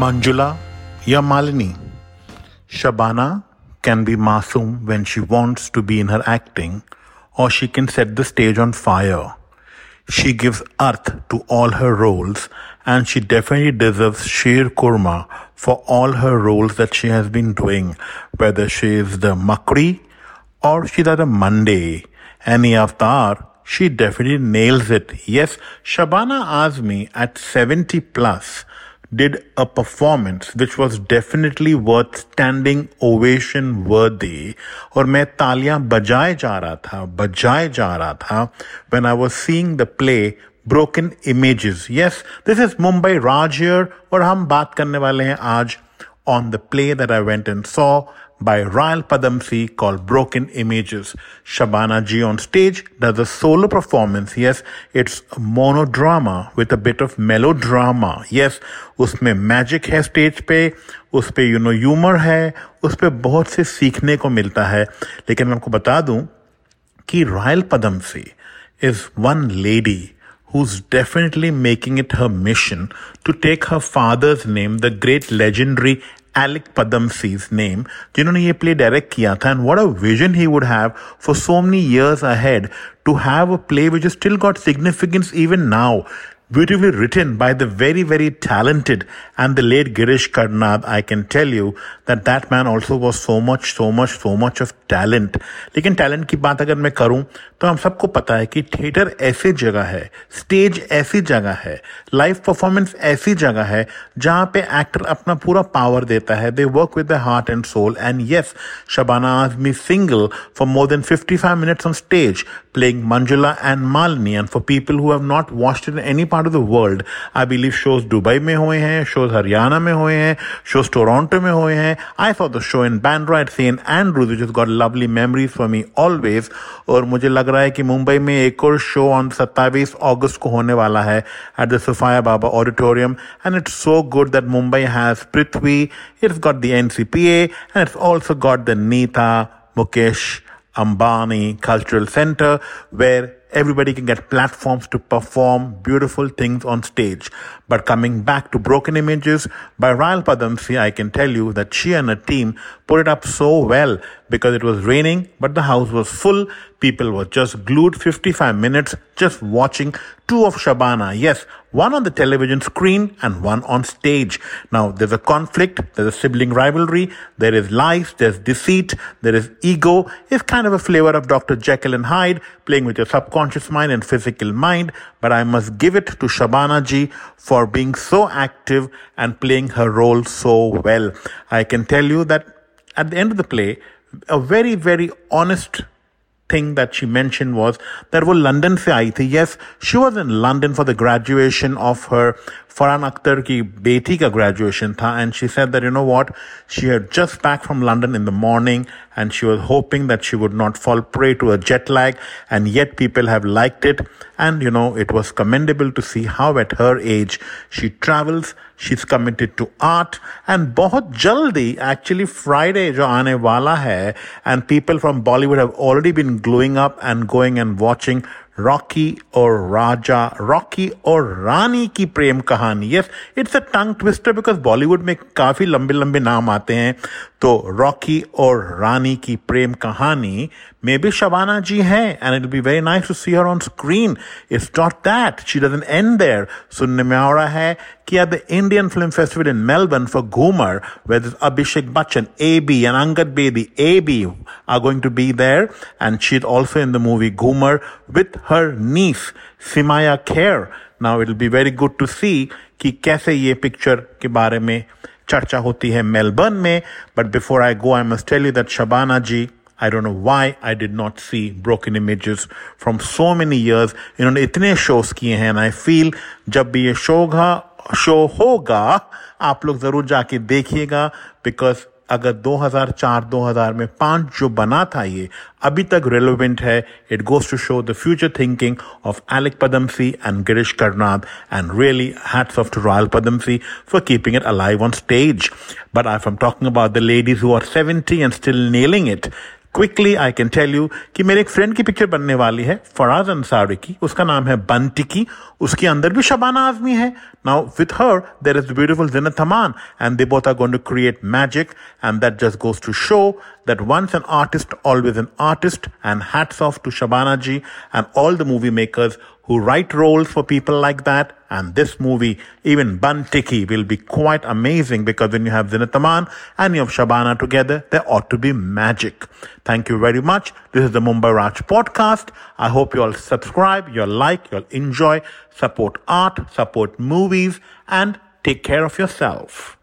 Manjula ya Malini. Shabana can be masoom when she wants to be in her acting, or she can set the stage on fire. She gives earth to all her roles, and she definitely deserves Sheer Kurma for all her roles that she has been doing, whether she is the Makri or she's at a Monday. Any avatar, she definitely nails it. Yes, Shabana Azmi at 70 plus did a performance which was definitely worth standing ovation worthy और मैं तालियाँ बजाए जा रहा था बजाए जा रहा था when I was seeing the play broken images yes this is Mumbai Raj here और हम बात करने वाले हैं आज on the play that I went and saw by Ryle Padamsee called Broken Images. Shabana Ji on stage does a solo performance. Yes, it's monodrama with a bit of melodrama. Yes, उसमें magic है stage पे उस पे you know humour है उस पे बहुत से सीखने को मिलता है लेकिन मैं आपको बता दूँ Padamsee is one lady who's definitely making it her mission to take her father's name, the great legendary Alyque पदमसीज name, जिन्होंने ये play direct किया था and what a vision he would have for so many years ahead to have a play which has still got significance even now, beautifully written by the very very talented and the late girish karnad. I can tell you that that man also was so much so much so much of talent. लेकिन talent की बात अगर मैं करूं तो हम सबको पता है कि थिएटर ऐसी जगह है, स्टेज ऐसी जगह है लाइव परफॉर्मेंस ऐसी जगह है, जहाँ पे एक्टर अपना पूरा पावर देता है। They work with the heart and soul and yes Shabana Azmi single for more than fifty five minutes on stage playing Manjula and Malini and for people who have not watched in any part of the world I believe shows Dubai में हुए हैं shows Haryana में हुए हैं shows Toronto में हुए हैं। I for the show in बैंड्रॉइड scene and ROUGE got lovely memories for me always और मुझे लग रहा है कि मुंबई में एक और शो ऑन सत्ताईस अगस्त को होने वाला है at the Sophia Bhabha auditorium and it's so good that Mumbai has Prithvi it's got the N C P and it's also got the Nita Mukesh Ambani cultural centre where everybody can get platforms to perform beautiful things on stage. But coming back to Broken Images by Raell Padamsee, I can tell you that she and her team put it up so well because it was raining, but the house was full. People were just glued 55 minutes just watching two of Shabana. Yes, one on the television screen and one on stage. Now, there's a conflict, there's a sibling rivalry, there is lies, there's deceit, there is ego. It's kind of a flavor of Dr. Jekyll and Hyde, playing with your subconscious mind and physical mind. But I must give it to Shabana ji for being so active and playing her role so well. I can tell you that at the end of the play, a very, very honest thing that she mentioned was that वो London से आई थी yes she was in London for the graduation of her Farhan Akhtar की बेटी का graduation था and she said that you know what she had just back from London in the morning and she was hoping that she would not fall prey to a jet lag and yet people have liked it and you know it was commendable to see how at her age she travels she's committed to art and बहुत जल्दी actually Friday जो आने वाला है and people from Bollywood have already been glowing up and going and watching Rocky aur Raja Rocky aur Rani ki Prem Kahani. Yes it's a tongue twister because Bollywood में काफ़ी लंबे लंबे नाम आते हैं। तो रॉकी और रानी की प्रेम कहानी बी शबाना जी है and it be very nice to see her on screen it's not that she doesn't and there सुनने में आ कि at the Indian Film Festival in Melbourne for Goomer, where there's Abhishek Bachchan, AB, and Angad Bedi, AB, are going to be there. And she's also in the movie Goomer with her niece, Simaya Kher. Now it'll be very good to see कि कैसे ये picture के बारे में चर्चा होती है Melbourne में but before I go I must tell you that Shabana ji I don't know why I did not see broken images from so many years. इन्होंने इतने shows किए हैं and I feel जब भी ये शो शो होगा आप लोग जरूर जाके देखिएगा बिकॉज अगर 2004-2000 में पांच जो बना था ये अभी तक रेलिवेंट है it goes to show the future thinking of Alyque Padamsee and Girish Karnad and really hats off to Raell Padamsee for keeping it alive on stage but I am talking about the ladies who are 70 and still nailing it quickly I can tell you कि मेरे एक friend की picture बनने वाली है फराज अंसारी की। उसका नाम है बंटिकी उसके अंदर भी शबाना आजमी है। Now with her there is beautiful Zeenat Aman and they both are going to create magic and that just goes to show that once an artist, always an artist, and hats off to Shabana ji and all the movie makers who write roles for people like that. And this movie, even Bun Tikki, will be quite amazing because when you have Zeenat Aman and you have Shabana together, there ought to be magic. Thank you very much. This is the Mumbai Raj podcast. I hope you all subscribe, you'll like, you'll enjoy, support art, support movies, and take care of yourself.